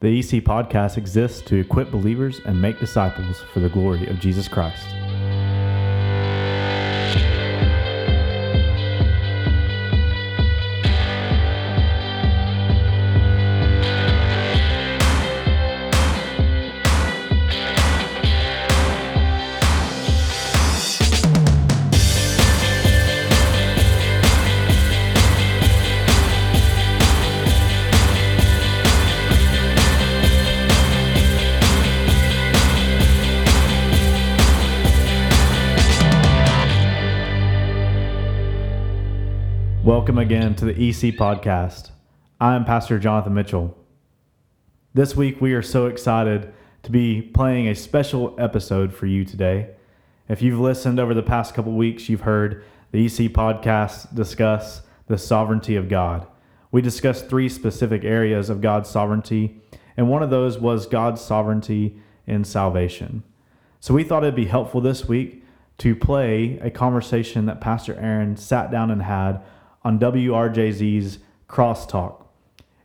The EC podcast exists to equip believers and make disciples for the glory of Jesus Christ. Again to the EC podcast. I am Pastor Jonathan Mitchell. This week, we are so excited to be playing a special episode for you today. If you've listened over the past couple weeks, you've heard the EC podcast discuss the sovereignty of God. We discussed three specific areas of God's sovereignty, and one of those was God's sovereignty in salvation. So we thought it'd be helpful this week to play a conversation that Pastor Aaron sat down and had on WRJZ's Crosstalk.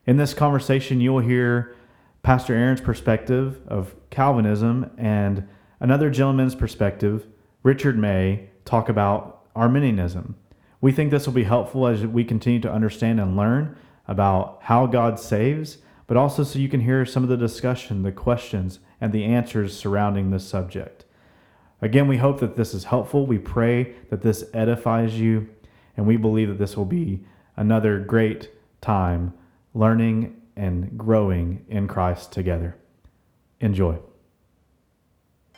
In this conversation, you'll hear Pastor Aaron's perspective of Calvinism and another gentleman's perspective, Richard May, talk about Arminianism. We think this will be helpful as we continue to understand and learn about how God saves, but also so you can hear some of the discussion, the questions, and the answers surrounding this subject. Again, we hope that this is helpful. We pray that this edifies you and we believe that this will be another great time learning and growing in Christ together. Enjoy.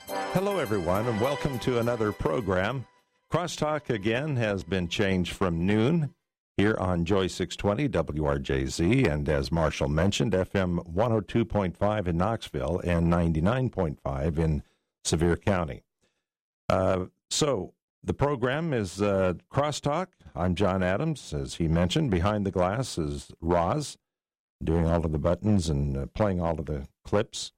Hello, everyone, and welcome to another program. Crosstalk again has been changed from noon here on Joy 620 WRJZ, and as Marshall mentioned, FM 102.5 in Knoxville and 99.5 in Sevier County. Uh, so, the program is uh, Crosstalk. I'm John Adams. As he mentioned, behind the glass is Roz, doing all of the buttons and uh, playing all of the clips.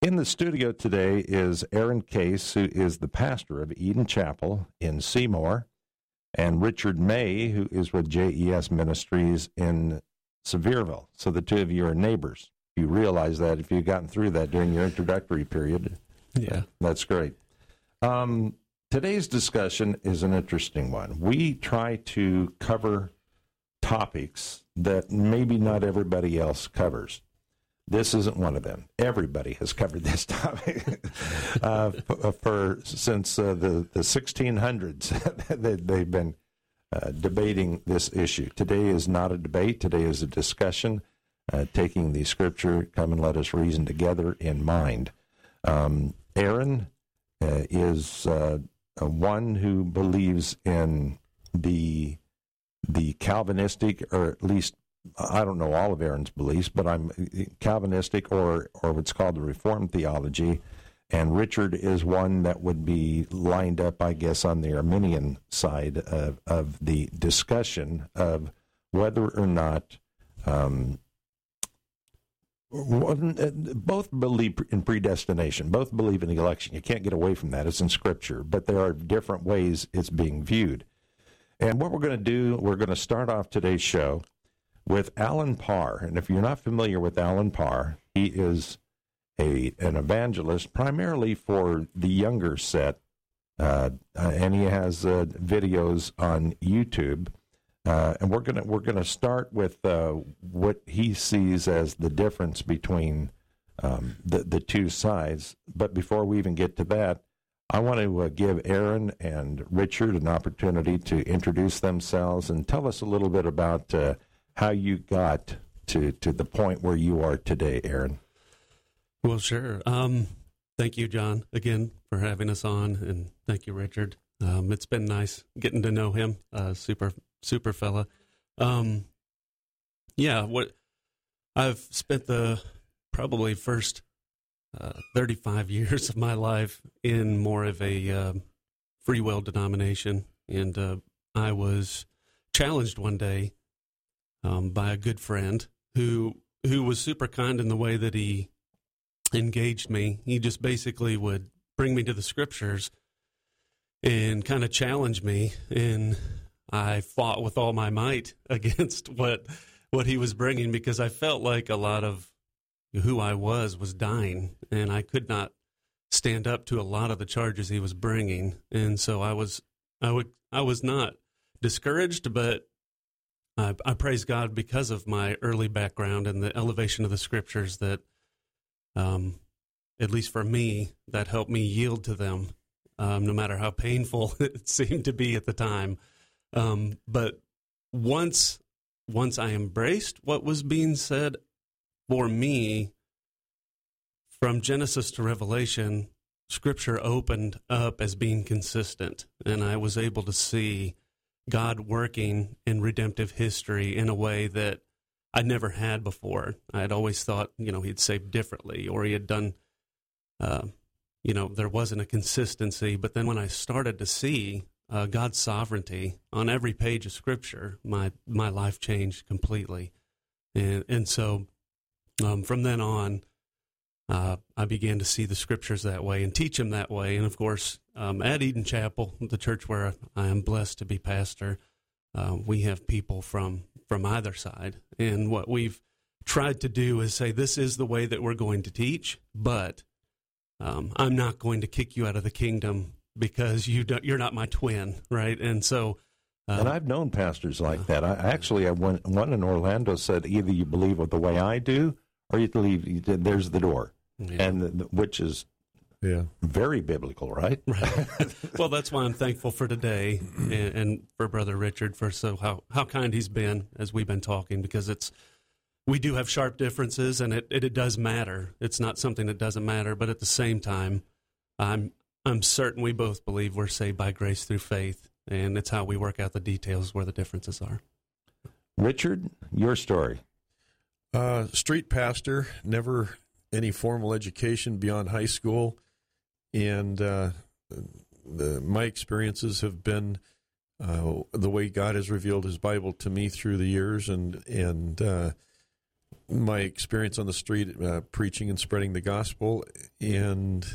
In the studio today is Aaron Case, who is the pastor of Eden Chapel in Seymour, and Richard May, who is with JES Ministries in Sevierville. So the two of you are neighbors. You realize that if you've gotten through that during your introductory period. Yeah. That's great. Um, Today's discussion is an interesting one. We try to cover topics that maybe not everybody else covers. This isn't one of them. Everybody has covered this topic uh, for, for, since uh, the the 1600s. they, they've been uh, debating this issue. Today is not a debate. Today is a discussion, uh, taking the scripture "Come and let us reason together" in mind. Um, Aaron uh, is uh, one who believes in the the Calvinistic, or at least I don't know all of Aaron's beliefs, but I'm Calvinistic or or what's called the Reformed theology. And Richard is one that would be lined up, I guess, on the Arminian side of, of the discussion of whether or not um, both believe in predestination, both believe in the election. You can't get away from that. It's in Scripture, but there are different ways it's being viewed. And what we're going to do, we're going to start off today's show with Allen Parr. And if you're not familiar with Allen Parr, he is a an evangelist primarily for the younger set, uh, and he has uh, videos on YouTube uh, and we're gonna we're gonna start with uh, what he sees as the difference between um, the the two sides. But before we even get to that, I want to uh, give Aaron and Richard an opportunity to introduce themselves and tell us a little bit about uh, how you got to to the point where you are today, Aaron. Well, sure. Um, thank you, John, again for having us on, and thank you, Richard. Um, it's been nice getting to know him. Uh, super super fella. Um, yeah, what I've spent the probably first uh, 35 years of my life in more of a uh, free will denomination, and uh, I was challenged one day um, by a good friend who who was super kind in the way that he engaged me. He just basically would bring me to the scriptures and kind of challenge me and I fought with all my might against what what he was bringing because I felt like a lot of who I was was dying, and I could not stand up to a lot of the charges he was bringing, and so I was I would I was not discouraged, but I, I praise God because of my early background and the elevation of the scriptures that, um, at least for me, that helped me yield to them, um, no matter how painful it seemed to be at the time. Um, but once once I embraced what was being said for me from Genesis to Revelation, Scripture opened up as being consistent, and I was able to see God working in redemptive history in a way that I'd never had before. I had always thought, you know, he'd saved differently, or he had done, uh, you know, there wasn't a consistency. But then when I started to see uh, God's sovereignty on every page of Scripture, my my life changed completely, and and so um, from then on, uh, I began to see the Scriptures that way and teach them that way. And of course, um, at Eden Chapel, the church where I am blessed to be pastor, uh, we have people from from either side, and what we've tried to do is say this is the way that we're going to teach, but um, I'm not going to kick you out of the kingdom because you don't, you're not my twin, right? And so, uh, and I've known pastors like that. I actually, I went, one in Orlando said either you believe with the way I do, or you believe there's the door, yeah. and the, which is yeah very biblical, right? Right. well, that's why I'm thankful for today and, and for Brother Richard for so how how kind he's been as we've been talking because it's we do have sharp differences and it, it, it does matter. It's not something that doesn't matter, but at the same time, I'm I'm certain we both believe we're saved by grace through faith, and it's how we work out the details where the differences are. Richard, your story. Uh, street pastor, never any formal education beyond high school, and uh, the, my experiences have been uh, the way God has revealed His Bible to me through the years, and and uh, my experience on the street uh, preaching and spreading the gospel, and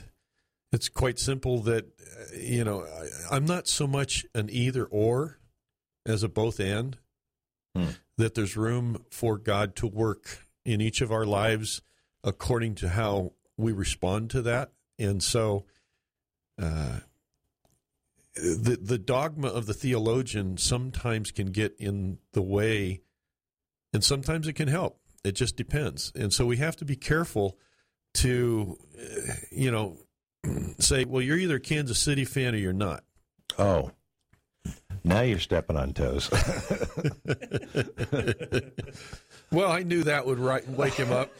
it's quite simple that, uh, you know, I, am not so much an either or as a both and, hmm. that there's room for God to work in each of our lives according to how we respond to that. And so, uh, the the dogma of the theologian sometimes can get in the way, and sometimes it can help. It just depends. And so we have to be careful to, uh, you know, say, well, you're either a Kansas City fan or you're not. Oh, now you're stepping on toes. well, I knew that would wake him up.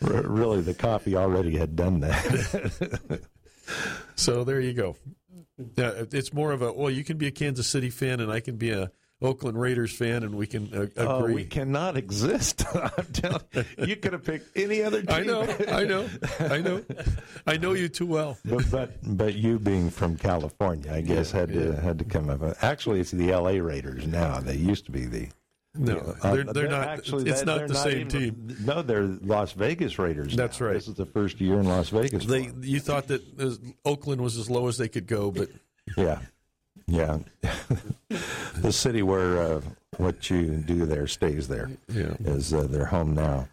really, the coffee already had done that. so there you go. Uh, it's more of a well, you can be a Kansas City fan, and I can be a Oakland Raiders fan, and we can uh, agree. Oh, we cannot exist. I'm telling you, you could have picked any other team. I know, I know, I know, I know you too well. But but, but you being from California, I guess yeah, had to had to come up. Actually, it's the L.A. Raiders now. They used to be the. No, uh, they're, they're, they're, not. Actually, it's not the not same even, team. No, they're Las Vegas Raiders. That's now. right. This is the first year in Las Vegas. They, you thought that Oakland was as low as they could go, but yeah, yeah, the city where uh, what you do there stays there yeah. is uh, their home now.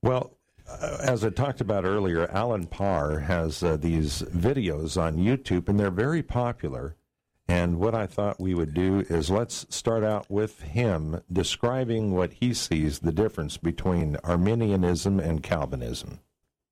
Well, uh, as I talked about earlier, Allen Parr has uh, these videos on YouTube, and they're very popular. And what I thought we would do is let's start out with him describing what he sees the difference between Arminianism and Calvinism.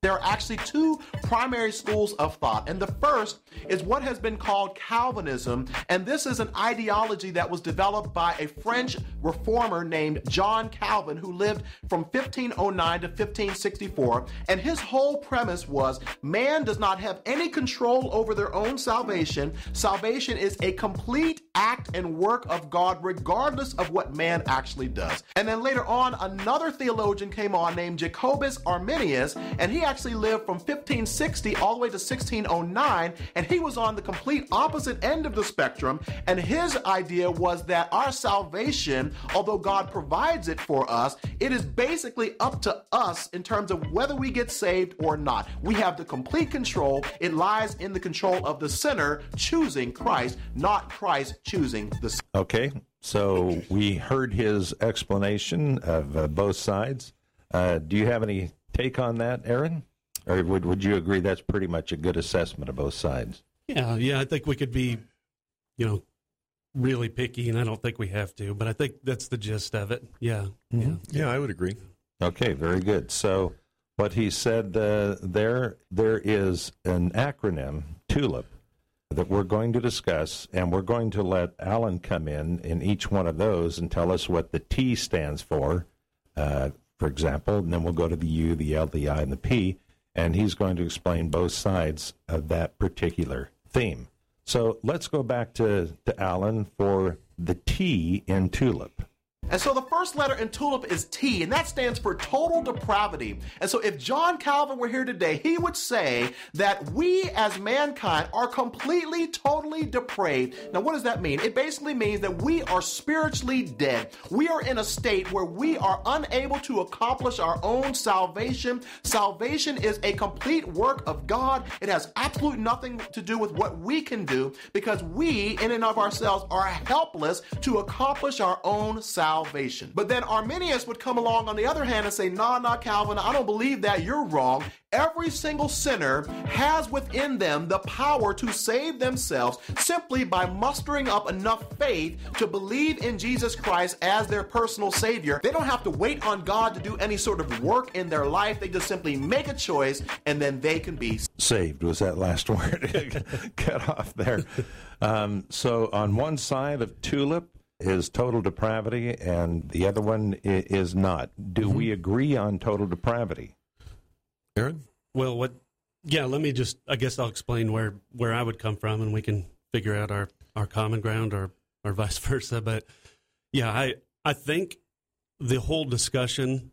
There are actually two primary schools of thought, and the first is what has been called Calvinism, and this is an ideology that was developed by a French reformer named John Calvin who lived from 1509 to 1564, and his whole premise was man does not have any control over their own salvation. Salvation is a complete act and work of God regardless of what man actually does. And then later on, another theologian came on named Jacobus Arminius, and he actually lived from 1560 all the way to 1609, and he was on the complete opposite end of the spectrum. And his idea was that our salvation, although God provides it for us, it is basically up to us in terms of whether we get saved or not. We have the complete control. It lies in the control of the sinner choosing Christ, not Christ choosing the sinner. Okay, so we heard his explanation of uh, both sides. Uh, do you have any take on that, Aaron? Or would, would you agree that's pretty much a good assessment of both sides? Yeah, yeah, I think we could be, you know, really picky, and I don't think we have to, but I think that's the gist of it. Yeah, yeah. Yeah, I would agree. Okay, very good. So, what he said uh, there, there is an acronym, TULIP, that we're going to discuss, and we're going to let Allen come in in each one of those and tell us what the T stands for, uh, for example, and then we'll go to the U, the L, the I, and the P, and he's going to explain both sides of that particular theme. So let's go back to, to Allen for the T in TULIP. And so the first letter in TULIP is T, and that stands for total depravity. And so if John Calvin were here today, he would say that we as mankind are completely, totally depraved. Now, what does that mean? It basically means that we are spiritually dead. We are in a state where we are unable to accomplish our own salvation. Salvation is a complete work of God. It has absolutely nothing to do with what we can do because we, in and of ourselves, are helpless to accomplish our own salvation salvation. But then Arminius would come along on the other hand and say, nah, nah, Calvin, I don't believe that. You're wrong. Every single sinner has within them the power to save themselves simply by mustering up enough faith to believe in Jesus Christ as their personal Savior. They don't have to wait on God to do any sort of work in their life. They just simply make a choice and then they can be saved. Was that last word cut off there? Um, so on one side of TULIP, is total depravity and the other one is not. Do mm-hmm. we agree on total depravity? Aaron? Well, what yeah, let me just I guess I'll explain where where I would come from and we can figure out our our common ground or or vice versa, but yeah, I I think the whole discussion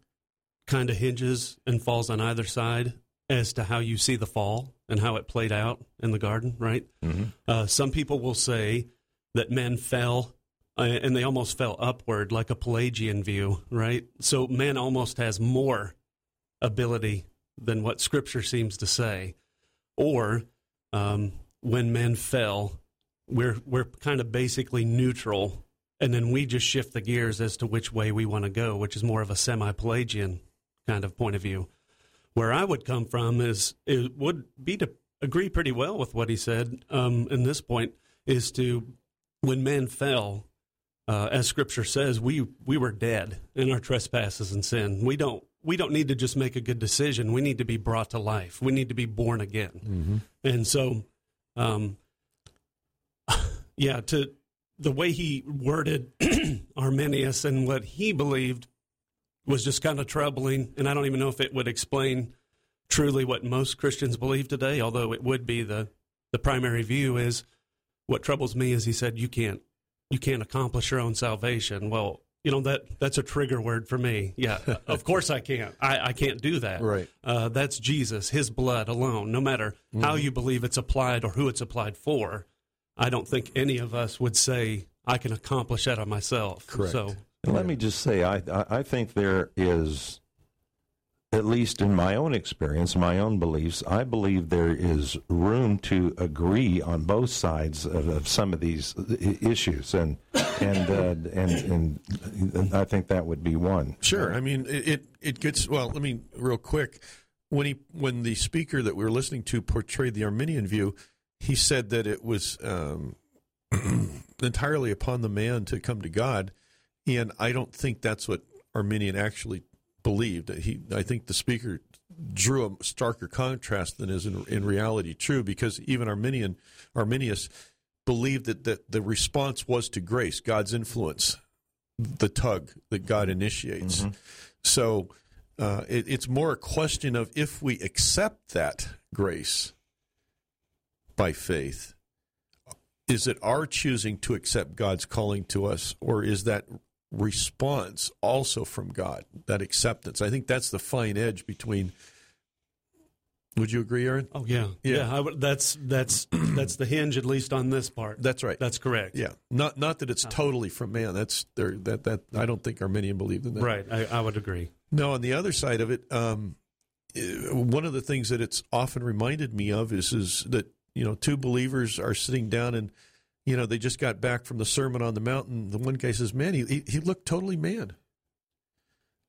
kind of hinges and falls on either side as to how you see the fall and how it played out in the garden, right? Mm-hmm. Uh, some people will say that men fell and they almost fell upward like a Pelagian view, right? So man almost has more ability than what Scripture seems to say. Or um, when men fell, we're we're kind of basically neutral, and then we just shift the gears as to which way we want to go, which is more of a semi-Pelagian kind of point of view. Where I would come from is it would be to agree pretty well with what he said. Um, in this point is to when men fell, uh, as Scripture says, we we were dead in our trespasses and sin. We don't we don't need to just make a good decision. We need to be brought to life. We need to be born again. Mm-hmm. And so, um, yeah, to the way he worded Arminius and what he believed was just kind of troubling. And I don't even know if it would explain truly what most Christians believe today. Although it would be the the primary view is what troubles me is he said you can't you can't accomplish your own salvation. Well, you know that that's a trigger word for me. Yeah, of course I can't. I, I can't do that. Right. Uh, that's Jesus, His blood alone. No matter mm-hmm. how you believe it's applied or who it's applied for, I don't think any of us would say I can accomplish that on myself. Correct. So, and let me just say, I I think there is at least in my own experience, my own beliefs, I believe there is room to agree on both sides of, of some of these issues, and and, uh, and and I think that would be one. Sure, I mean it it gets well. Let me real quick when he when the speaker that we were listening to portrayed the Arminian view, he said that it was um, entirely upon the man to come to God, and I don't think that's what Arminian actually believed. He, I think the speaker drew a starker contrast than is in, in reality true because even Arminian, Arminius believed that, that the response was to grace, God's influence, the tug that God initiates. Mm-hmm. So uh, it, it's more a question of if we accept that grace by faith, is it our choosing to accept God's calling to us, or is that response also from God, that acceptance. I think that's the fine edge between. Would you agree, Aaron? Oh yeah, yeah. yeah that's that's that's the hinge, at least on this part. That's right. That's correct. Yeah, not not that it's totally from man. That's there. That that I don't think Arminian believed in that. Right. I, I would agree. No, on the other side of it, um, eh, one of the things that it's often reminded me of is is that you know two believers are sitting down and you know, they just got back from the Sermon on the Mountain. The one guy says, "Man, he he looked totally mad."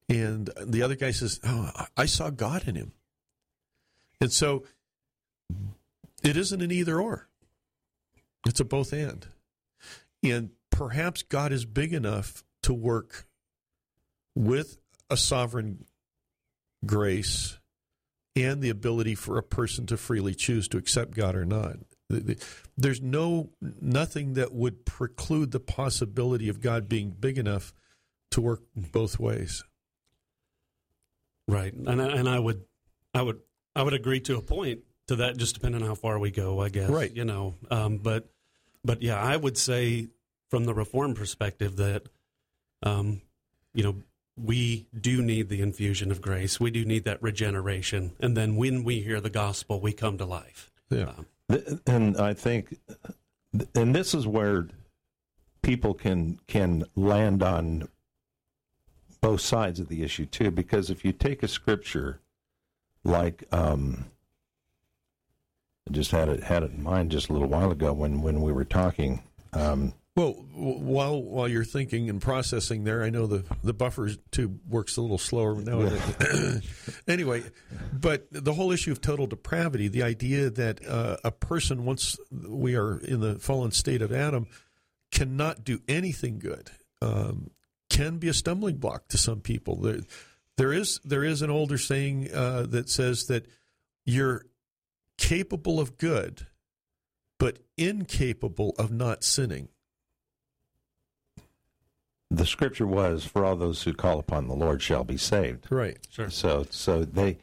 And the other guy says, Oh, I saw God in him. And so it isn't an either or, it's a both and. And perhaps God is big enough to work with a sovereign grace and the ability for a person to freely choose to accept God or not. There's no nothing that would preclude the possibility of God being big enough to work both ways. Right, and I, and I would, I would, I would agree to a point to that, just depending on how far we go, I guess. Right. You know, um, but, but yeah, I would say from the reform perspective that, um, you know, we do need the infusion of grace. We do need that regeneration, and then when we hear the gospel, we come to life. Yeah. Um, and I think, and this is where people can can land on both sides of the issue too, because if you take a scripture like, um, I just had it had it in mind just a little while ago when when we were talking. Um, well, while while you're thinking and processing there, I know the the buffer tube works a little slower now. anyway, but the whole issue of total depravity, the idea that uh, a person once we are in the fallen state of Adam cannot do anything good, um, can be a stumbling block to some people. There, there is there is an older saying uh, that says that you're capable of good, but incapable of not sinning the scripture was, "For all those who call upon the Lord shall be saved." Right. Sure. So, so they.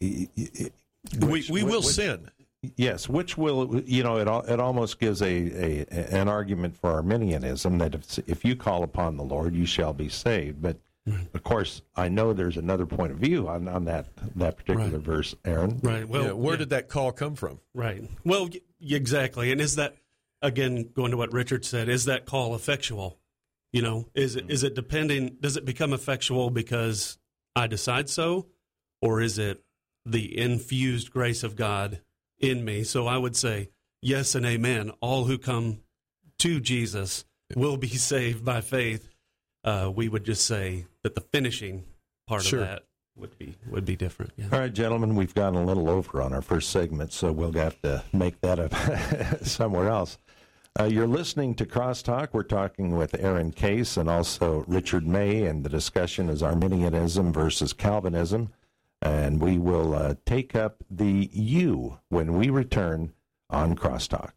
Which, we we will which, sin. Yes, which will you know it? It almost gives a, a an argument for Arminianism that if if you call upon the Lord, you shall be saved. But of course, I know there's another point of view on, on that that particular Right. verse, Aaron. right. Well, yeah, where yeah. did that call come from? Right. Well, y- exactly. And is that again going to what Richard said? Is that call effectual? You know, is it is it depending? Does it become effectual because I decide so, or is it the infused grace of God in me? So I would say yes and amen. All who come to Jesus will be saved by faith. Uh, we would just say that the finishing part Sure. of that would be would be different. Yeah. All right, gentlemen, we've gone a little over on our first segment, so we'll have to make that up somewhere else. Uh, you're listening to Crosstalk. We're talking with Aaron Case and also Richard May, and the discussion is Arminianism versus Calvinism. And we will uh, take up the U when we return on Crosstalk.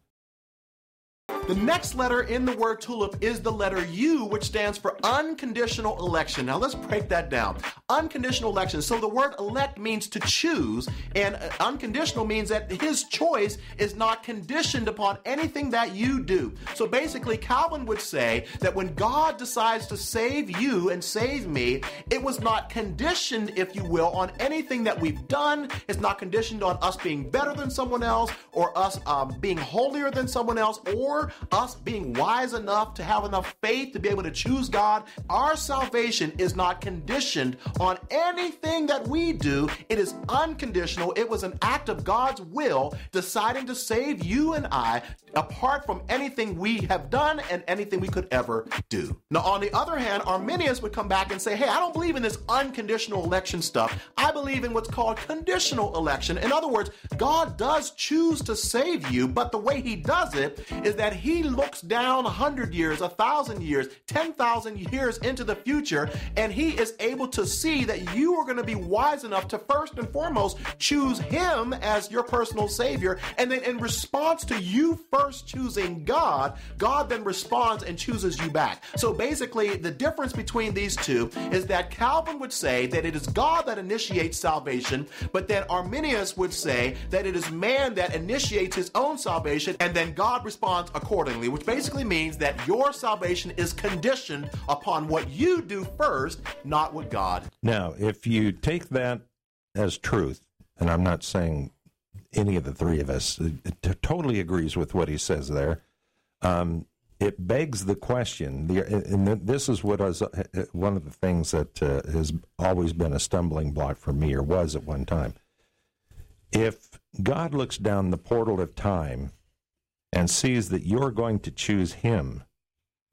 The next letter in the word tulip is the letter U, which stands for unconditional election. Now let's break that down. Unconditional election. So the word elect means to choose, and unconditional means that his choice is not conditioned upon anything that you do. So basically, Calvin would say that when God decides to save you and save me, it was not conditioned, if you will, on anything that we've done. It's not conditioned on us being better than someone else or us um, being holier than someone else or us being wise enough to have enough faith to be able to choose God. Our salvation is not conditioned on anything that we do. It is unconditional. It was an act of God's will deciding to save you and I apart from anything we have done and anything we could ever do. Now, on the other hand, Arminius would come back and say, Hey, I don't believe in this unconditional election stuff. I believe in what's called conditional election. In other words, God does choose to save you, but the way he does it is that he looks down 100 years, 1,000 years, 10,000 years into the future, and he is able to see that you are going to be wise enough to first and foremost choose him as your personal savior. And then in response to you first choosing God, God then responds and chooses you back. So basically, the difference between these two is that Calvin would say that it is God that initiates salvation, but then Arminius would say that it is man that initiates his own salvation and then God responds accordingly, which basically means that your salvation is conditioned upon what you do first, not what God. Now, if you take that as truth, and I'm not saying any of the three of us totally agrees with what he says there, um, it begs the question. The, and th- this is what was uh, one of the things that uh, has always been a stumbling block for me, or was at one time. If God looks down the portal of time and sees that you're going to choose Him,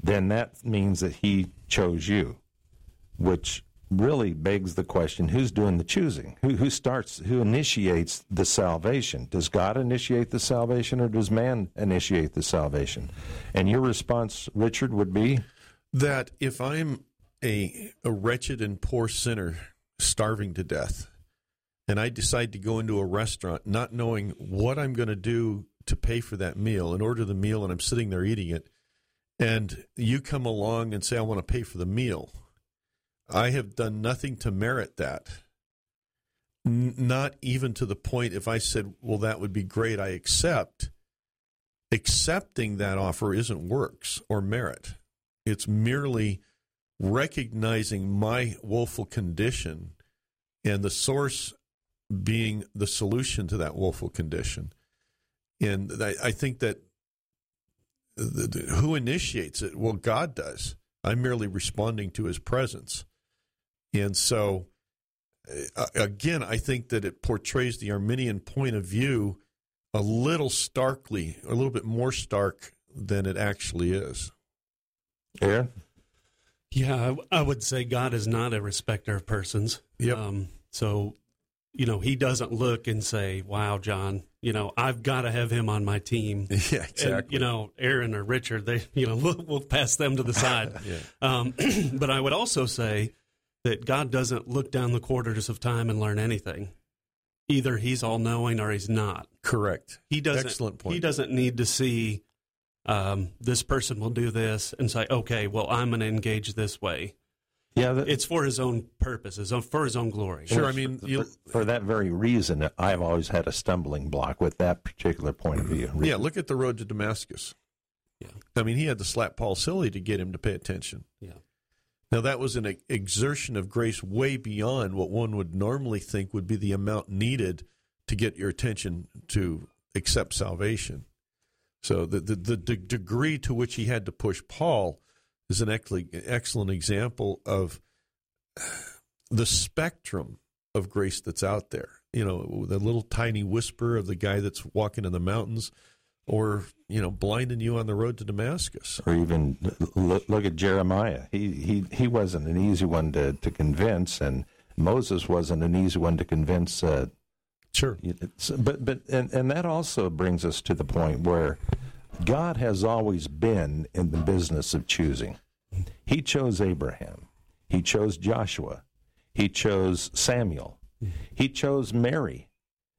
then that means that He chose you, which really begs the question who's doing the choosing? Who, who starts, who initiates the salvation? Does God initiate the salvation or does man initiate the salvation? And your response, Richard, would be? That if I'm a, a wretched and poor sinner starving to death, and I decide to go into a restaurant not knowing what I'm going to do to pay for that meal and order the meal, and I'm sitting there eating it, and you come along and say, I want to pay for the meal I have done nothing to merit that. N- not even to the point if I said, well, that would be great, I accept. Accepting that offer isn't works or merit. It's merely recognizing my woeful condition and the source being the solution to that woeful condition. And I, I think that the, the, who initiates it? Well, God does. I'm merely responding to his presence. And so, uh, again, I think that it portrays the Arminian point of view a little starkly, a little bit more stark than it actually is. Aaron? Yeah, I, would say God is not a respecter of persons. Yep. Um, so, you know, he doesn't look and say, wow, John, you know, I've got to have him on my team. Yeah, exactly. And, you know, Aaron or Richard, they, you know, we'll, we'll pass them to the side. yeah. Um, but I would also say that God doesn't look down the quarters of time and learn anything. Either he's all knowing or he's not. Correct. He doesn't. Excellent point. He doesn't need to see um, this person will do this and say, okay, well, I'm going to engage this way. Yeah, the, it's for his own purposes, for his own glory. Sure, I mean, for, for, that very reason, I've always had a stumbling block with that particular point of view. Yeah, look at the road to Damascus. Yeah, I mean, he had to slap Paul silly to get him to pay attention. Yeah, now, that was an exertion of grace way beyond what one would normally think would be the amount needed to get your attention to accept salvation. So, the, the, the degree to which he had to push Paul is an excellent example of the spectrum of grace that's out there. You know, the little tiny whisper of the guy that's walking in the mountains or you know blinding you on the road to Damascus. Or even look, look, at Jeremiah. He he he wasn't an easy one to to convince, and Moses wasn't an easy one to convince. Uh, sure, but but and and that also brings us to the point where God has always been in the business of choosing. He chose Abraham. He chose Joshua. He chose Samuel. He chose Mary.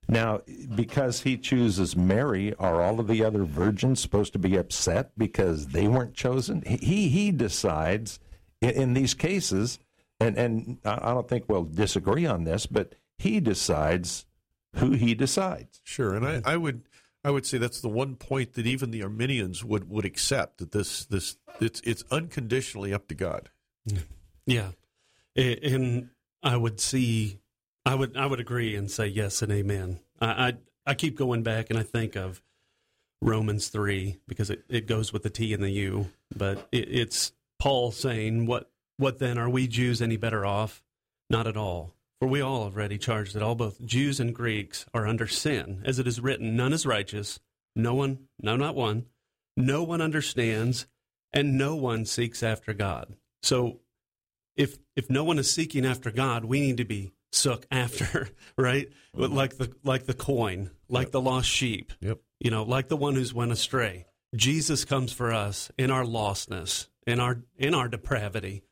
Now, because he chooses Mary, are all of the other virgins supposed to be upset because they weren't chosen? He he decides in, in these cases, and and I don't think we'll disagree on this, but he decides who he decides. Sure, and I, I would I would say that's the one point that even the Arminians would, would accept that this this it's it's unconditionally up to God. Yeah, and I would see I would I would agree and say yes and amen. I I, I keep going back and I think of Romans three because it, it goes with the T and the U, but it, it's Paul saying what what then are we Jews any better off? Not at all. For we all have already charged that all both Jews and Greeks are under sin, as it is written, none is righteous, no one, no not one, no one understands, and no one seeks after God. So if if no one is seeking after God, we need to be sook after, right? Mm-hmm. Like the like the coin, like yep. the lost sheep. Yep. You know, like the one who's went astray. Jesus comes for us in our lostness, in our in our depravity,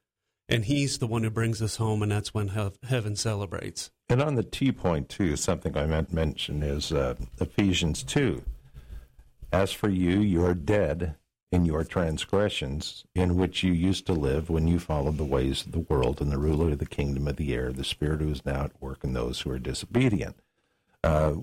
and He's the one who brings us home, and that's when heaven celebrates. And on the T point too, something I meant mention is uh, Ephesians two. As for you, you are dead in your transgressions, in which you used to live when you followed the ways of the world and the ruler of the kingdom of the air, the spirit who is now at work in those who are disobedient. Uh,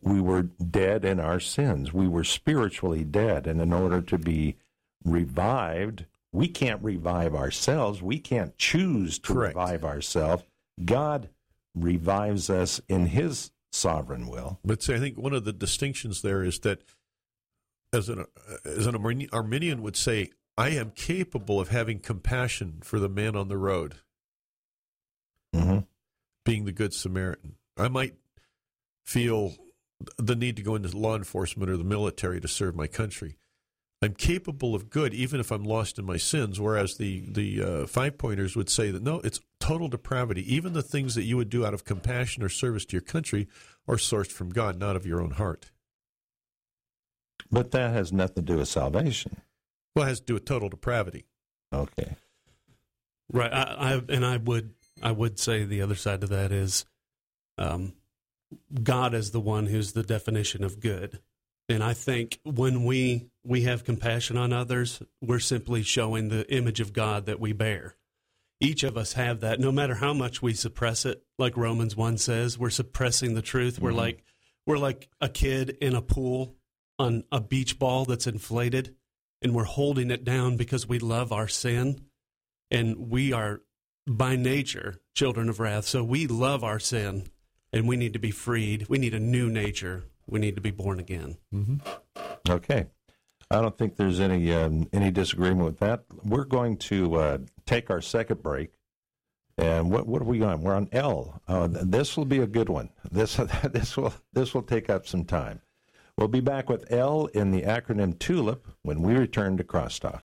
we were dead in our sins. We were spiritually dead. And in order to be revived, we can't revive ourselves. We can't choose to Correct. revive ourselves. God revives us in His sovereign will. But see, I think one of the distinctions there is that as an as an Arminian would say, I am capable of having compassion for the man on the road, mm-hmm. being the good Samaritan. I might feel the need to go into law enforcement or the military to serve my country. I'm capable of good even if I'm lost in my sins. Whereas the the uh, five pointers would say that no, it's total depravity. Even the things that you would do out of compassion or service to your country are sourced from God, not of your own heart. But that has nothing to do with salvation. Well, it has to do with total depravity. Okay. Right. I, I and I would I would say the other side of that is um, God is the one who's the definition of good. And I think when we we have compassion on others, we're simply showing the image of God that we bear. Each of us have that, no matter how much we suppress it. Like Romans one says, we're suppressing the truth. We're mm-hmm. like we're like a kid in a pool on a beach ball that's inflated, and we're holding it down because we love our sin, and we are by nature children of wrath. So we love our sin, and we need to be freed. We need a new nature. We need to be born again. Okay. I don't think there's any um, any disagreement with that. We're going to uh, take our second break. And what what are we on? We're on L. Uh, this will be a good one. This this will this will take up some time. We'll be back with L in the acronym TULIP when we return to Crosstalk.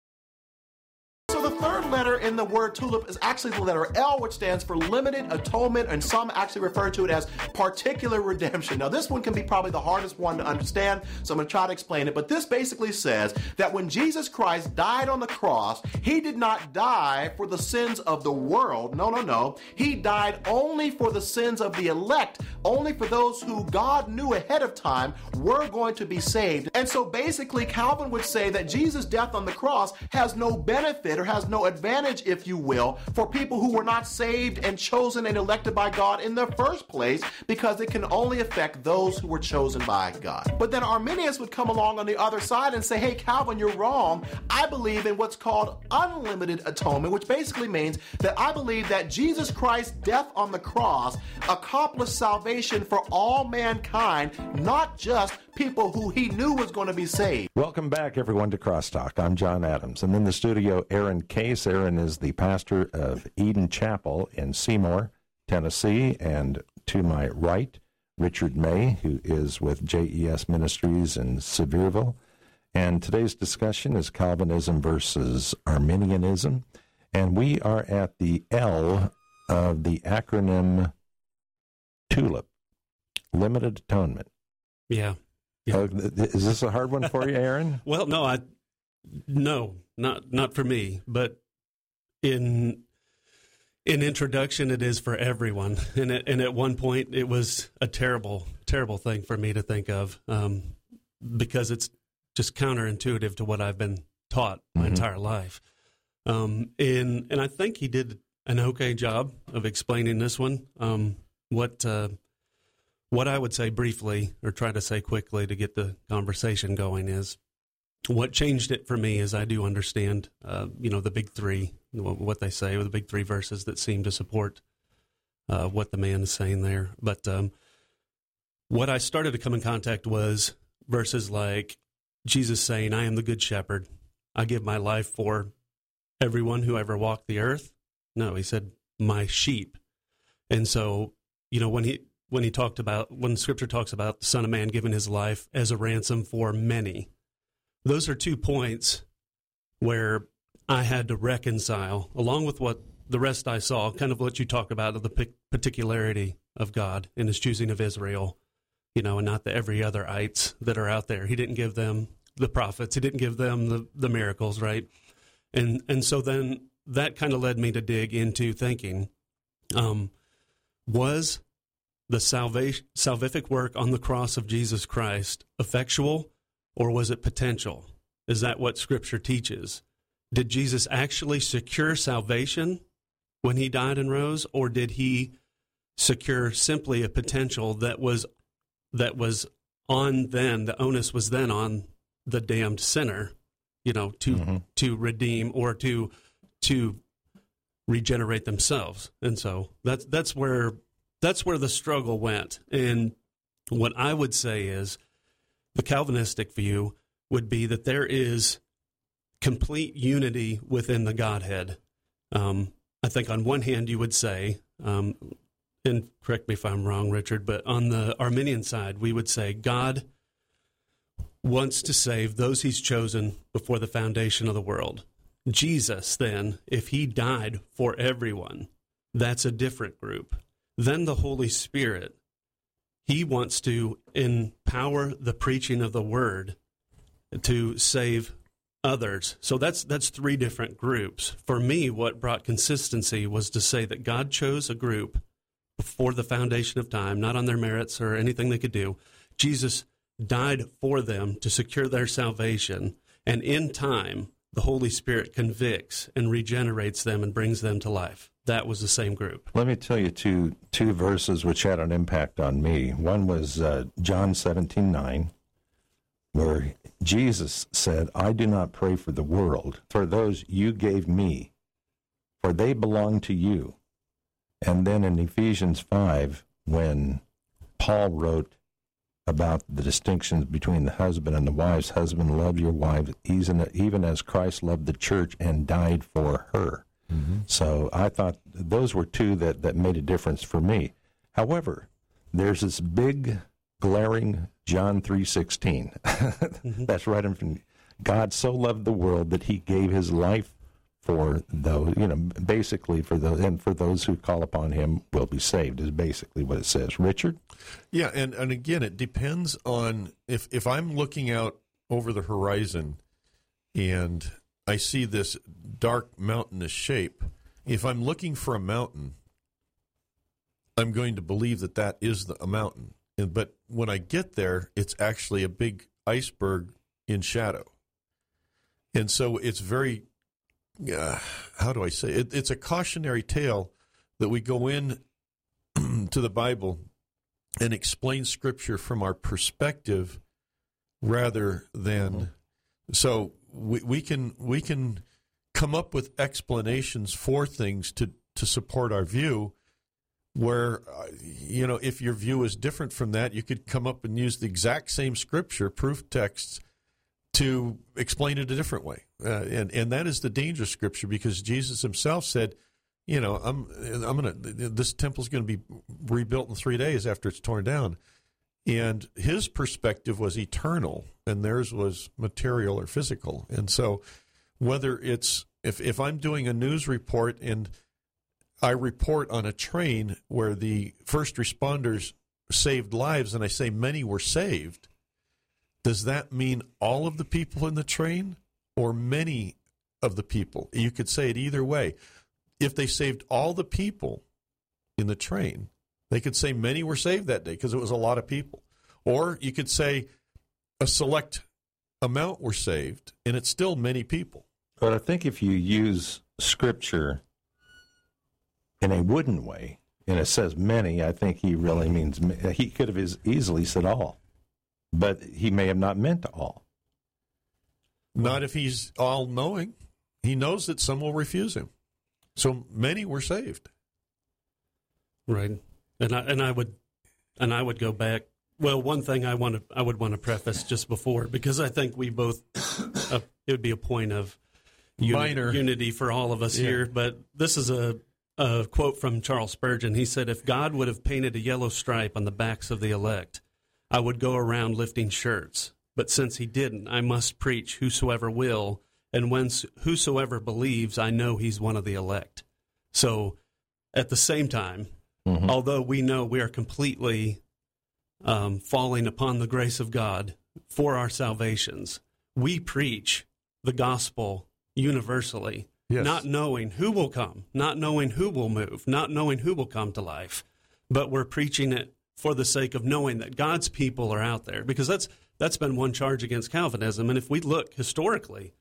In the word tulip is actually the letter L, which stands for limited atonement, and some actually refer to it as particular redemption. Now, this one can be probably the hardest one to understand, so I'm going to try to explain it. But this basically says that when Jesus Christ died on the cross, he did not die for the sins of the world. No, no, no. He died only for the sins of the elect, only for those who God knew ahead of time were going to be saved. And so basically, Calvin would say that Jesus' death on the cross has no benefit or has no advantage, if you will, for people who were not saved and chosen and elected by God in the first place, because it can only affect those who were chosen by God. But then Arminius would come along on the other side and say, hey, Calvin, you're wrong. I believe in what's called unlimited atonement, which basically means that I believe that Jesus Christ's death on the cross accomplished salvation for all mankind, not just people who he knew was going to be saved. Welcome back, everyone, to Crosstalk. I'm John Adams, and in the studio, Aaron Case. Aaron is the pastor of Eden Chapel in Seymour, Tennessee, and to my right, Richard May, who is with JES Ministries in Sevierville. And today's discussion is Calvinism versus Arminianism, and we are at the L of the acronym TULIP, Limited Atonement. Yeah. Yeah. Uh, th- th- is this a hard one for you, Aaron? Well, no, I no, not not for me, but in in introduction it is for everyone. And at, and at one point it was a terrible terrible thing for me to think of um, because it's just counterintuitive to what I've been taught my Mhm. entire life. Um, and and I think he did an okay job of explaining this one. Um, what uh, what I would say briefly, or try to say quickly to get the conversation going, is what changed it for me is I do understand, uh, you know, the big three, what they say, or the big three verses that seem to support uh, what the man is saying there. But um, what I started to come in contact was verses like Jesus saying, "I am the good shepherd. I give my life for everyone who ever walked the earth." No, he said, "My sheep." And so, you know, when he when he talked about when Scripture talks about the Son of Man giving his life as a ransom for many, those are two points where I had to reconcile, along with what the rest I saw, kind of what you talk about of the particularity of God in His choosing of Israel, you know, and not the every other ites that are out there. He didn't give them the prophets. He didn't give them the, the miracles, right? And and so then that kind of led me to dig into thinking, um, was the salvation, salvific work on the cross of Jesus Christ effectual or was it potential? Is that what Scripture teaches? Did Jesus actually secure salvation when he died and rose, or did he secure simply a potential that was that was on then the onus was then on the damned sinner, you know, to Mhm. to redeem or to to regenerate themselves. And so that's that's where that's where the struggle went. And what I would say is the Calvinistic view would be that there is complete unity within the Godhead. Um, I think on one hand you would say, um, and correct me if I'm wrong, Richard, but on the Arminian side we would say God wants to save those he's chosen before the foundation of the world. Jesus, then, if he died for everyone, that's a different group. Then the Holy Spirit, he wants to empower the preaching of the word to save others. So that's that's three different groups. For me, what brought consistency was to say that God chose a group before the foundation of time, not on their merits or anything they could do. Jesus died for them to secure their salvation, and in time, the Holy Spirit convicts and regenerates them and brings them to life. That was the same group. Let me tell you two two verses which had an impact on me. One was uh, John seventeen nine, where Jesus said, "I do not pray for the world, for those you gave me, for they belong to you." And then in Ephesians five, when Paul wrote about the distinctions between the husband and the wives. Husband, love your wife, even as Christ loved the church and died for her. Mm-hmm. So I thought those were two that, that made a difference for me. However, there's this big, glaring John 3.16. mm-hmm. That's right in front. God so loved the world that he gave his life for those, you know, basically for the and for those who call upon him will be saved is basically what it says. Richard? Yeah, and, and again it depends on if if I'm looking out over the horizon and I see this dark mountainous shape, if I'm looking for a mountain, I'm going to believe that that is the, a mountain. And, but when I get there, it's actually a big iceberg in shadow. And so it's very uh, how do I say it? It's a cautionary tale that we go in to the Bible and explain Scripture from our perspective rather than mm-hmm. so we, we can we can come up with explanations for things to to support our view where uh, you know if your view is different from that you could come up and use the exact same scripture proof texts to explain it a different way. Uh, and, and that is the danger scripture because Jesus himself said, you know, I'm, I'm going to, this temple's going to be rebuilt in three days after it's torn down. And his perspective was eternal and theirs was material or physical. And so whether it's, if, if I'm doing a news report and I report on a train where the first responders saved lives and I say many were saved, does that mean all of the people in the train or many of the people? You could say it either way. If they saved all the people in the train, they could say many were saved that day because it was a lot of people. Or you could say a select amount were saved and it's still many people. But I think if you use scripture in a wooden way, and it says many, I think he really means he could have easily said all but he may have not meant all. Not if he's all knowing. He knows that some will refuse him. So many were saved. Right. And I and I would and I would go back well, one thing I want to I would want to preface just before because I think we both uh, it would be a point of uni- unity for all of us yeah. here. But this is a a quote from Charles Spurgeon. He said, "If God would have painted a yellow stripe on the backs of the elect, I would go around lifting shirts. But since he didn't, I must preach whosoever will, and when whosoever believes, I know he's one of the elect. So at the same time, mm-hmm. although we know we are completely um, falling upon the grace of God for our salvations, we preach the gospel universally, yes. not knowing who will come, not knowing who will move, not knowing who will come to life, but we're preaching it for the sake of knowing that God's people are out there because that's that's been one charge against Calvinism and if we look historically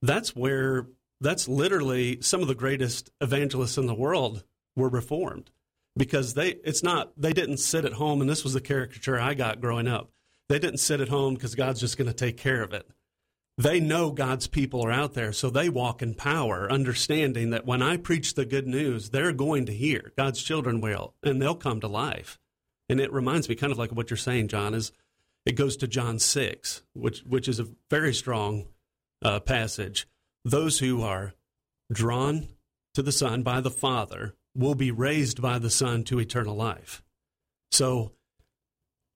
that's where that's literally some of the greatest evangelists in the world were reformed because they it's not they didn't sit at home and this was the caricature I got growing up. They didn't sit at home because God's just going to take care of it. They know God's people are out there so they walk in power understanding that when I preach the good news they're going to hear. God's children will and they'll come to life. And it reminds me kind of like what you're saying, John, is it goes to John 6, which, which is a very strong uh, passage. Those who are drawn to the Son by the Father will be raised by the Son to eternal life. So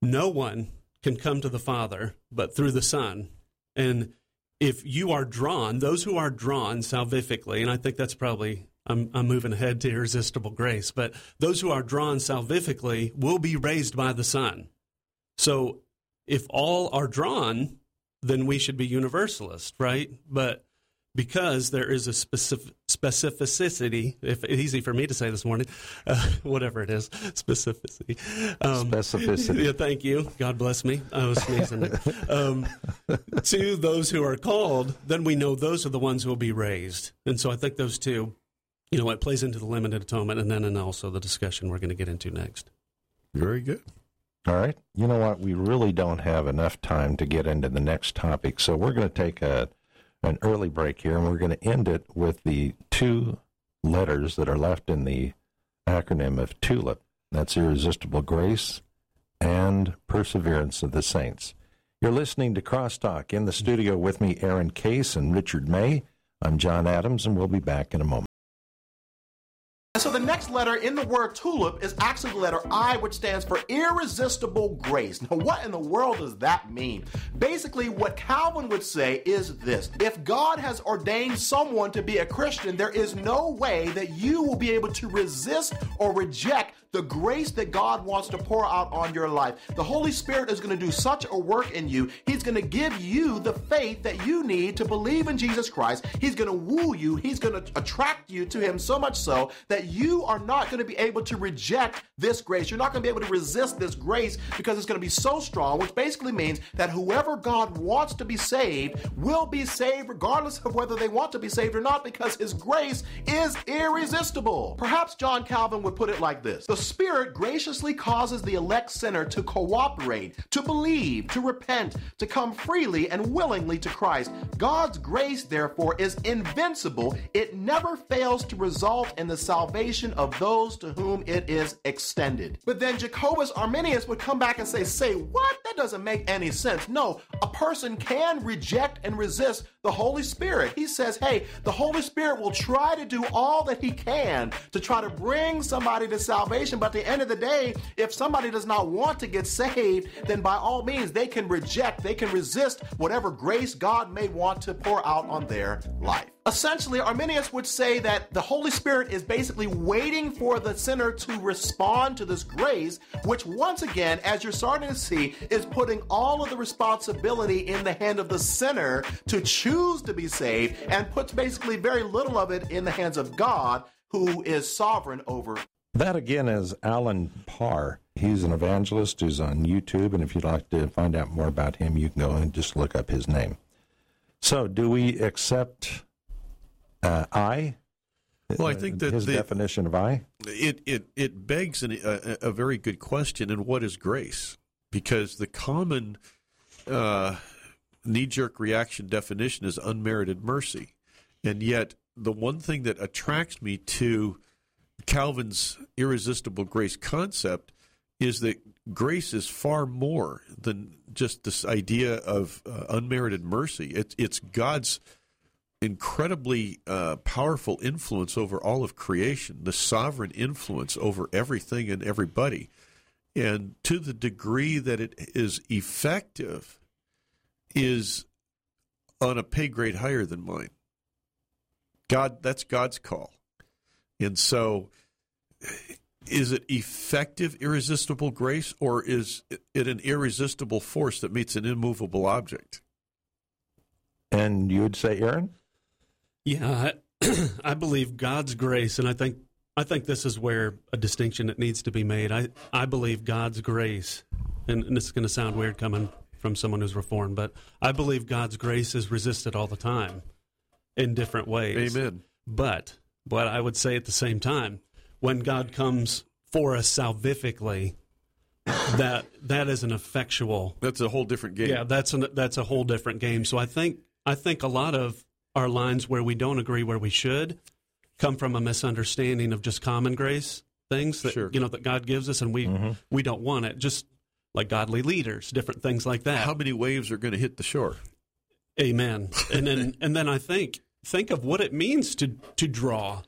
no one can come to the Father, but through the Son. And if you are drawn, those who are drawn salvifically, and I think that's probably I'm, I'm moving ahead to irresistible grace, but those who are drawn salvifically will be raised by the Son. So if all are drawn, then we should be universalist, right? But because there is a specific specificity, if easy for me to say this morning, uh, whatever it is, specificity. Um, specificity. Yeah, thank you. God bless me. I was sneezing. um, to those who are called, then we know those are the ones who will be raised. And so I think those two, you know, it plays into the limited atonement and then and also the discussion we're going to get into next. Very good. All right. You know what? We really don't have enough time to get into the next topic, so we're going to take a an early break here, and we're going to end it with the two letters that are left in the acronym of TULIP. That's Irresistible Grace and Perseverance of the Saints. You're listening to Crosstalk in the studio with me, Aaron Case and Richard May. I'm John Adams, and we'll be back in a moment. And so the next letter in the word tulip is actually the letter I, which stands for irresistible grace. Now, what in the world does that mean? Basically, what Calvin would say is this If God has ordained someone to be a Christian, there is no way that you will be able to resist or reject the grace that God wants to pour out on your life. The Holy Spirit is going to do such a work in you. He's going to give you the faith that you need to believe in Jesus Christ. He's going to woo you. He's going to attract you to Him so much so that you are not going to be able to reject this grace. You're not going to be able to resist this grace because it's going to be so strong, which basically means that whoever God wants to be saved will be saved regardless of whether they want to be saved or not because His grace is irresistible. Perhaps John Calvin would put it like this The Spirit graciously causes the elect sinner to cooperate, to believe, to repent, to come freely and willingly to Christ. God's grace, therefore, is invincible. It never fails to result in the salvation of those to whom it is extended. But then Jacobus Arminius would come back and say, Say, what? Doesn't make any sense. No, a person can reject and resist the Holy Spirit. He says, Hey, the Holy Spirit will try to do all that he can to try to bring somebody to salvation. But at the end of the day, if somebody does not want to get saved, then by all means, they can reject, they can resist whatever grace God may want to pour out on their life. Essentially, Arminius would say that the Holy Spirit is basically waiting for the sinner to respond to this grace, which once again, as you're starting to see, is putting all of the responsibility in the hand of the sinner to choose to be saved and puts basically very little of it in the hands of God, who is sovereign over that again is Allen Parr. He's an evangelist who's on YouTube, and if you'd like to find out more about him, you can go and just look up his name. So, do we accept uh, I? Well, I think that his the, definition of I it it it begs an, a, a, very good question. And what is grace? Because the common uh, knee jerk reaction definition is unmerited mercy, and yet the one thing that attracts me to Calvin's irresistible grace concept is that grace is far more than just this idea of uh, unmerited mercy. It's it's God's incredibly uh, powerful influence over all of creation, the sovereign influence over everything and everybody, and to the degree that it is effective, is on a pay grade higher than mine. God, that's God's call. And so, is it effective, irresistible grace, or is it an irresistible force that meets an immovable object? And you would say, Aaron? Yeah, I, I believe God's grace, and I think I think this is where a distinction that needs to be made. I, I believe God's grace, and, and this is going to sound weird coming from someone who's reformed, but I believe God's grace is resisted all the time in different ways. Amen. But but I would say at the same time, when God comes for us salvifically, that that is an effectual. That's a whole different game. Yeah, that's an, that's a whole different game. So I think I think a lot of our lines where we don't agree where we should come from a misunderstanding of just common grace things that sure. you know that God gives us, and we mm-hmm. we don't want it. Just like godly leaders, different things like that. How many waves are going to hit the shore? Amen. and then and then I think think of what it means to to draw.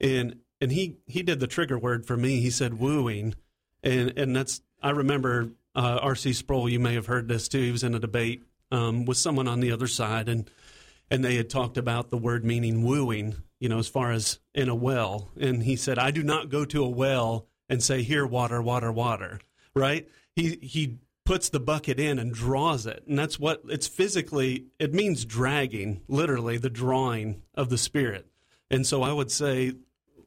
And and he he did the trigger word for me. He said wooing, and and that's I remember Uh, R.C. Sproul, you may have heard this too. He was in a debate um, with someone on the other side, and and they had talked about the word meaning wooing. You know, as far as in a well, and he said, "I do not go to a well and say, here, water, water, water." Right? He he puts the bucket in and draws it, and that's what it's physically. It means dragging, literally, the drawing of the Spirit. And so I would say,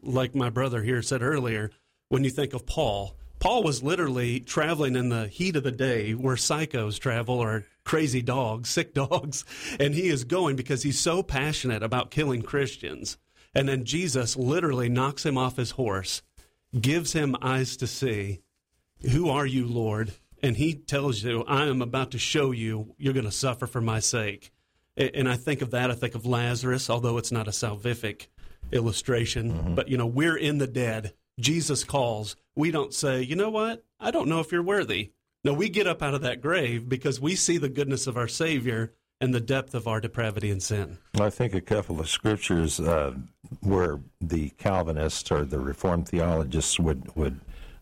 like my brother here said earlier, when you think of Paul, Paul was literally traveling in the heat of the day where psychos travel or crazy dogs, sick dogs, and he is going because he's so passionate about killing Christians. And then Jesus literally knocks him off his horse, gives him eyes to see. Who are you, Lord? And he tells you, I am about to show you, you're going to suffer for my sake. And I think of that, I think of Lazarus, although it's not a salvific illustration. Mm-hmm. But, you know, we're in the dead. Jesus calls. We don't say, you know what? I don't know if you're worthy. No, we get up out of that grave because we see the goodness of our Savior and the depth of our depravity and sin. I think a couple of scriptures uh, where the Calvinists or the Reformed theologists would, would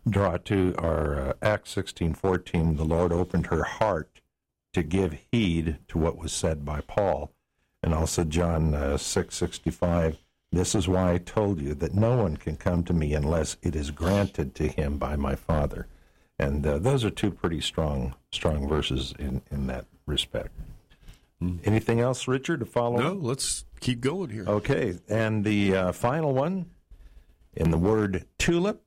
draw to are uh, Acts sixteen fourteen. The Lord opened her heart to give heed to what was said by Paul, and also John uh, six sixty five. This is why I told you that no one can come to me unless it is granted to him by my Father. And uh, those are two pretty strong, strong verses in, in that respect. Mm. Anything else, Richard, to follow? No, let's keep going here. Okay, and the uh, final one in the word tulip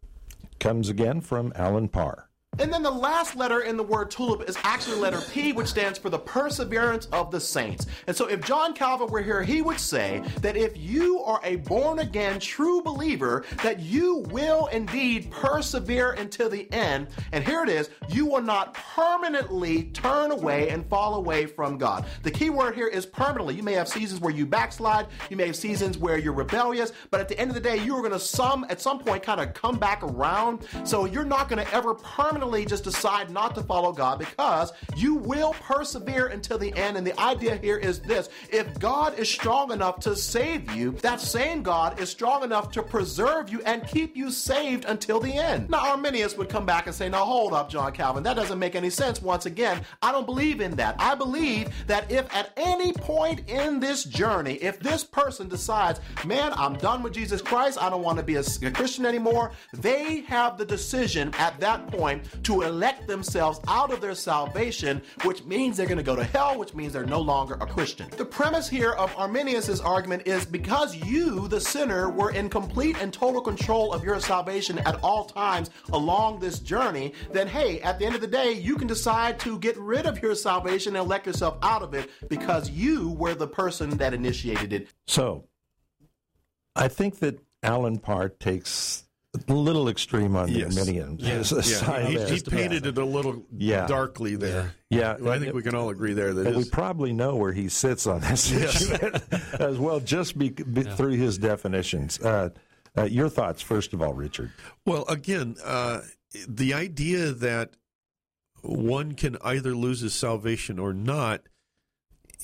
comes again from Allen Parr. And then the last letter in the word tulip is actually letter P, which stands for the perseverance of the saints. And so if John Calvin were here, he would say that if you are a born again true believer, that you will indeed persevere until the end. And here it is, you will not permanently turn away and fall away from God. The key word here is permanently. You may have seasons where you backslide, you may have seasons where you're rebellious, but at the end of the day, you are going to some at some point kind of come back around. So you're not going to ever permanently permanently just decide not to follow God because you will persevere until the end. And the idea here is this if God is strong enough to save you, that same God is strong enough to preserve you and keep you saved until the end. Now, Arminius would come back and say, Now, hold up, John Calvin, that doesn't make any sense. Once again, I don't believe in that. I believe that if at any point in this journey, if this person decides, Man, I'm done with Jesus Christ, I don't want to be a, a Christian anymore, they have the decision at that point to elect themselves out of their salvation, which means they're going to go to hell, which means they're no longer a Christian. The premise here of Arminius' argument is because you, the sinner, were in complete and total control of your salvation at all times along this journey, then hey, at the end of the day, you can decide to get rid of your salvation and elect yourself out of it because you were the person that initiated it. So, I think that Allen Parr takes a little extreme on the yes. Yeah. yeah. He, he painted it a little yeah. darkly there. Yeah, well, I think we can all agree there that we probably know where he sits on this yes. as well, just be, be, yeah. through his definitions. Uh, uh, your thoughts, first of all, Richard. Well, again, uh, the idea that one can either lose his salvation or not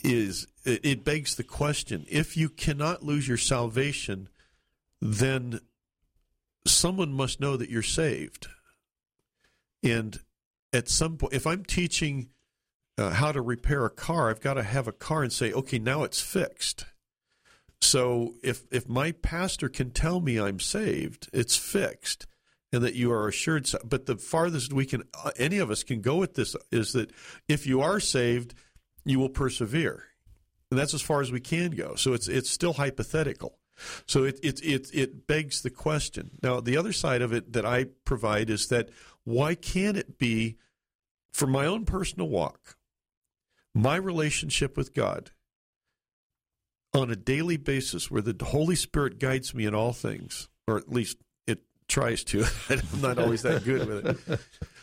is it begs the question: if you cannot lose your salvation, then someone must know that you're saved. And at some point, if I'm teaching uh, how to repair a car, I've got to have a car and say, okay, now it's fixed. So if if my pastor can tell me I'm saved, it's fixed, and that you are assured. But the farthest we can, uh, any of us can go with this is that if you are saved, you will persevere, and that's as far as we can go. So it's it's still hypothetical. So it, it, it, it begs the question. Now, the other side of it that I provide is that why can't it be, for my own personal walk, my relationship with God on a daily basis where the Holy Spirit guides me in all things, or at least it tries to. I'm not always that good with it.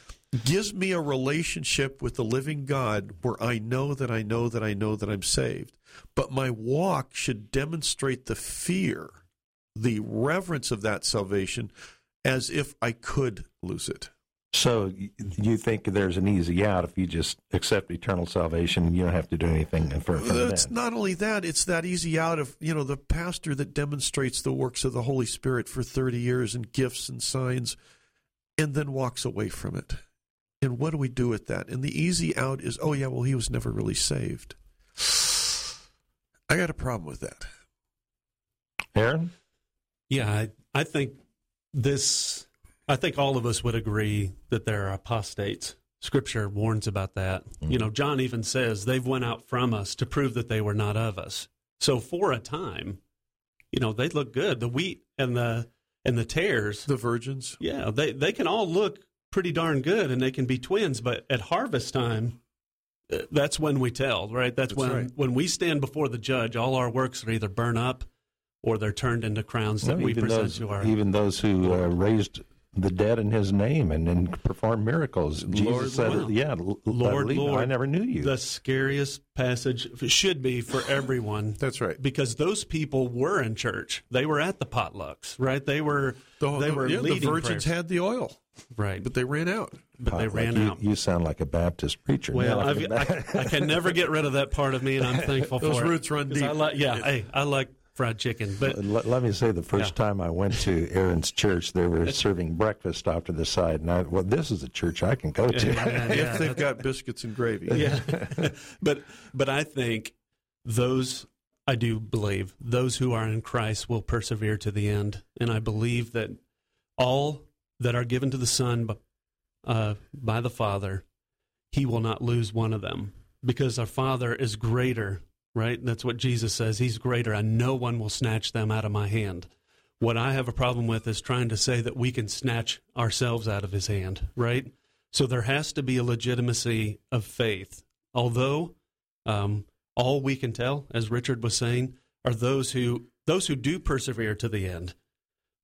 Gives me a relationship with the living God where I know that I know that I know that I'm saved but my walk should demonstrate the fear, the reverence of that salvation as if I could lose it. So you think there's an easy out if you just accept eternal salvation and you don't have to do anything further? It's not only that; it's that easy out of you know the pastor that demonstrates the works of the Holy Spirit for thirty years and gifts and signs, and then walks away from it. And what do we do with that? And the easy out is, oh, yeah, well, he was never really saved. I got a problem with that. Aaron? Yeah, I, I think this, I think all of us would agree that there are apostates. Scripture warns about that. Mm-hmm. You know, John even says they've went out from us to prove that they were not of us. So for a time, you know, they look good. The wheat and the and the tares, The virgins. yeah, they they can all look pretty darn good and they can be twins, but at harvest time uh, that's when we tell, right? That's, That's when right. when we stand before the judge, all our works are either burn up or they're turned into crowns that Well, we present those, to our even those who uh, raised the dead in his name and, and performed miracles. Jesus Lord, said, Lord. "Yeah, Lord, lead me. I never knew you." the scariest passage should be for everyone That's right. because those people were in church. They were at the potlucks, right? They were The, they the- were yeah, the virgins prayers. had the oil, right, but they ran out. but they Potluck. ran you, out. You sound like a Baptist preacher. Well, Yeah, like I've, I, I can never get rid of that part of me, and I'm thankful Those for it. roots run deep. I like, yeah, hey, I like fried chicken, but let, let me say, the first Yeah. time I went to Aaron's church, they were serving breakfast off to the side, and I, well, this is a church I can go to. Yeah, yeah, yeah. if they've got biscuits and gravy. yeah but but i think those i do believe those who are in christ will persevere to the end and i believe that all that are given to the son uh, by the father he will not lose one of them. Because our father is greater right? That's what jesus says. He's greater. And no one will snatch them out of my hand. What i have a problem with is trying to say that we can snatch ourselves out of his hand right? So there has to be a legitimacy of faith. Although um, all we can tell, as Richard was saying, are those who those who do persevere to the end.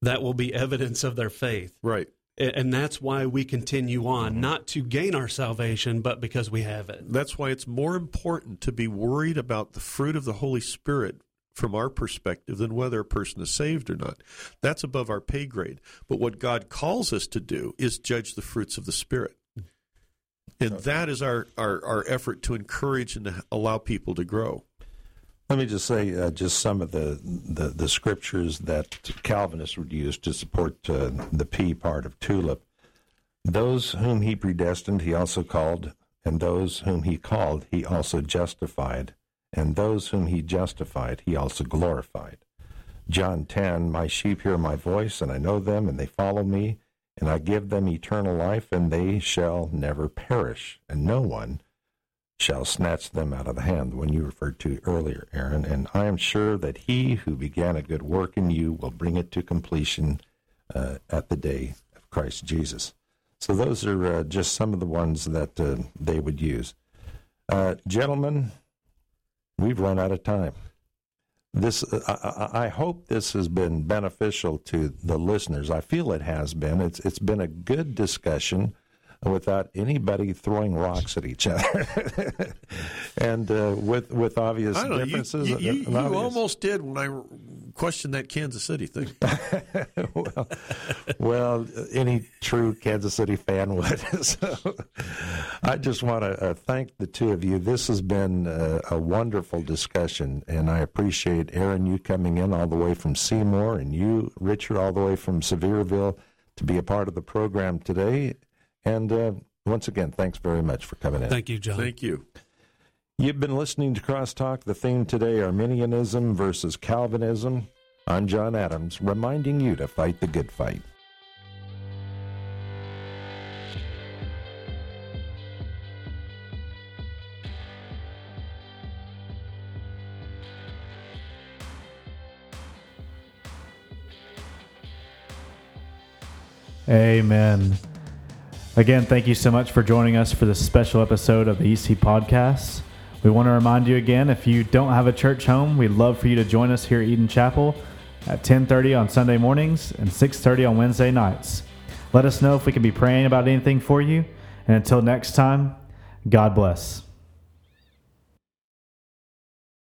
That will be evidence of their faith. Right. And that's why we continue on, not to gain our salvation, but because we have it. That's why it's more important to be worried about the fruit of the Holy Spirit from our perspective than whether a person is saved or not. That's above our pay grade. But what God calls us to do is judge the fruits of the Spirit. And that is our, our, our effort to encourage and to allow people to grow. Let me just say uh, just some of the, the, the scriptures that Calvinists would use to support uh, the P part of tulip. Those whom he predestined, he also called, and those whom he called, he also justified, and those whom he justified, he also glorified. John 10 My sheep hear my voice, and I know them, and they follow me, and I give them eternal life, and they shall never perish, and no one shall snatch them out of the hand, when you referred to earlier, Aaron. And I am sure that he who began a good work in you will bring it to completion uh, at the day of Christ Jesus. So those are uh, just some of the ones that uh, they would use. Uh, gentlemen, we've run out of time. This, uh, I I hope this has been beneficial to the listeners. I feel it has been. It's it's been a good discussion without anybody throwing rocks at each other, and uh, with with obvious I know. Differences. you, you, and you obvious- almost did when I questioned that Kansas City thing. well, well, any true Kansas City fan would. so, I just want to uh, thank the two of you. This has been uh, a wonderful discussion, and I appreciate Aaron you coming in all the way from Seymour, and you, Richard, all the way from Sevierville to be a part of the program today. And uh, once again, thanks very much for coming in. Thank you, John. Thank you. You've been listening to Crosstalk. The theme today Arminianism versus Calvinism. I'm John Adams, reminding you to fight the good fight. Amen. Again, thank you so much for joining us for this special episode of the EC Podcast. We want to remind you again, if you don't have a church home, we'd love for you to join us here at Eden Chapel at 10:30 on Sunday mornings and 6:30 on Wednesday nights. Let us know if we can be praying about anything for you. And until next time, God bless.